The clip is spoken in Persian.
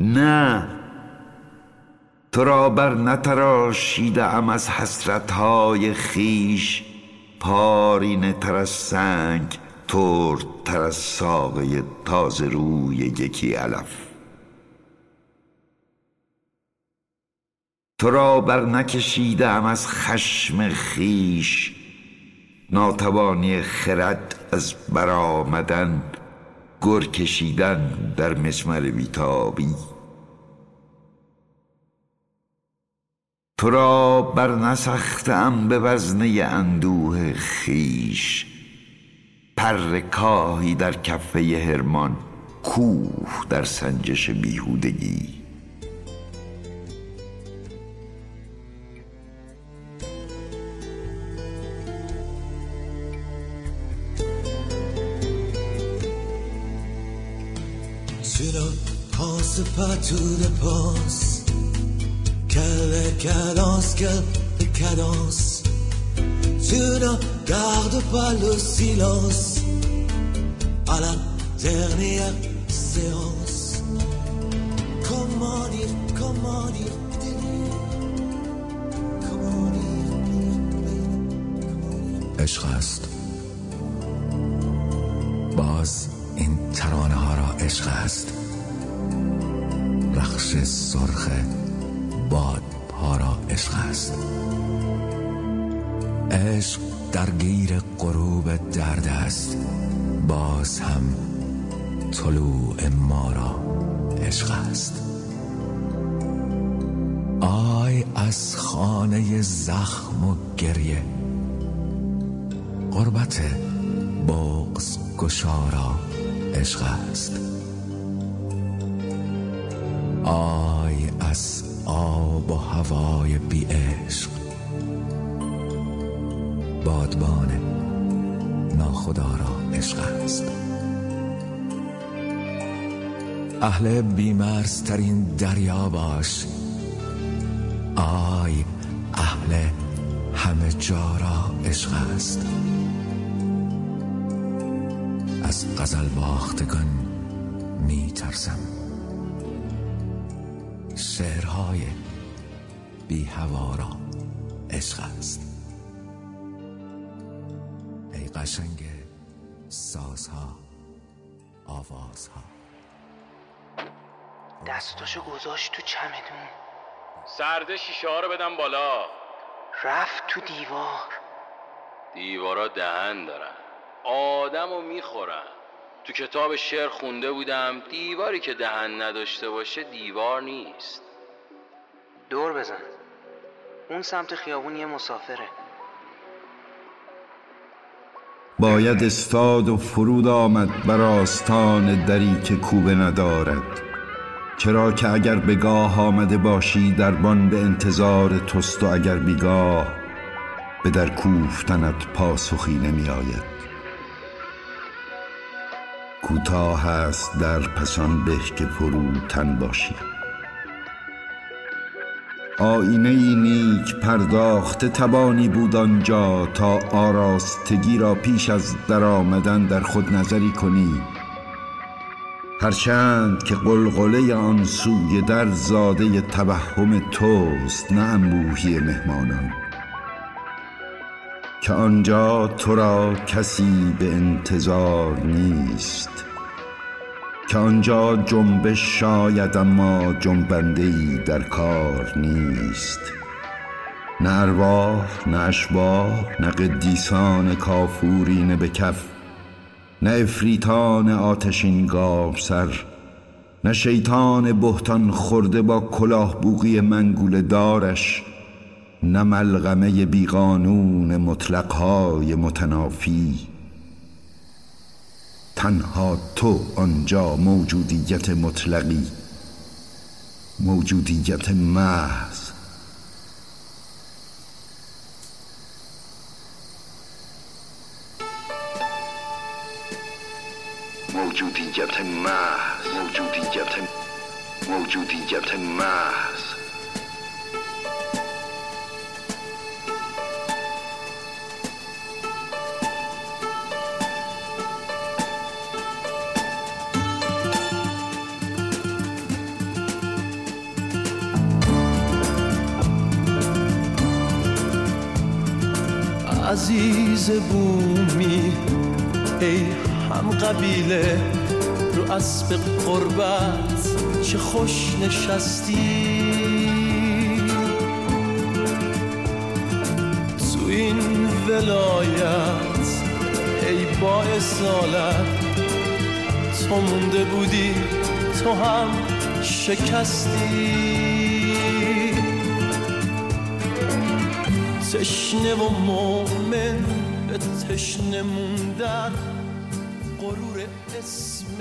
نه. تو را بر نتراشیده ام از حسرتهای خیش پارینه تر از سنگ ترد تر از ساقه تازه روی یکی علف. تو را بر نکشیده ام از خشم خیش ناتوانی خرد از برآمدن گر کشیدن در مسمر بیتابی تو را بر نسختم به وزنه اندوه خیش پر کاهی در کفه هرمان کوه در سنجش بیهودگی. Penses pas tout dépense Quelle cadence, quelle cadence Tu ne gardes pas le silence À la dernière séance Comment dire, comment dire عشق باز این ترانه ها را عشق است رخش سرخ باد را عشق است. عشق درگیر غروب درد است. باز هم طلوع ما را عشق است. آی از خانه زخم و گریه قربت بغز گشارا عشق است. آی از آب و هوای بی عشق. بادبان ناخدا را عشق است. اهل بیمرزترین دریا باش. آی اهل همه جا را عشق است. از غزل باختگان می ترسم شعرهای بی هوا را عشق است. ای قشنگ سازها آوازها. دستاشو گذاشت تو چمدون سرده شیشه ها رو بدم بالا. رفت تو دیوار. دیوارا دهن دارن. آدم رو می‌خورن. تو کتاب شعر خونده بودم. دیواری که دهن نداشته باشه دیوار نیست. دور بزن. اون سمت خیابون یه مسافره. باید استاد و فرود آمد بر آستان دری که کوبه ندارد. چرا که اگر به گاه آمده باشی دربان به انتظار توست و اگر بیگاه به در کوفتنت پاسخی نمی آید کوتاه است در پسان به که فروتن باشی. آینه ای نیک پرداخته توانی بود آنجا تا آراستگی را پیش از درآمدن در خود نظری کنی. هرچند که قلقله آن سوی در زاده توهم توست نه انبوهی مهمانان. که آنجا تو را کسی به انتظار نیست. که آنجا جنبش شاید اما جنبنده ای در کار نیست. نه ارواح نه اشباح نه قدیسان کافورینه به کف نه افریتان آتشین گاو سر نه شیطان بهتان خورده با کلاه بوغی منگول دارش. نه ملغمه بیقانون مطلقهای متنافی. تنها تو آنجا موجودیت مطلقی موجودیت محض. موجودیت محض موجودیت محض. عزیز بومی ای هم قبیله رو اسب قربت چه خوش نشستی. تو این ولایت ای با اصالت تو مونده بودی تو هم شکستی. تشنه و مؤمن به تشنه موندن غرور اسم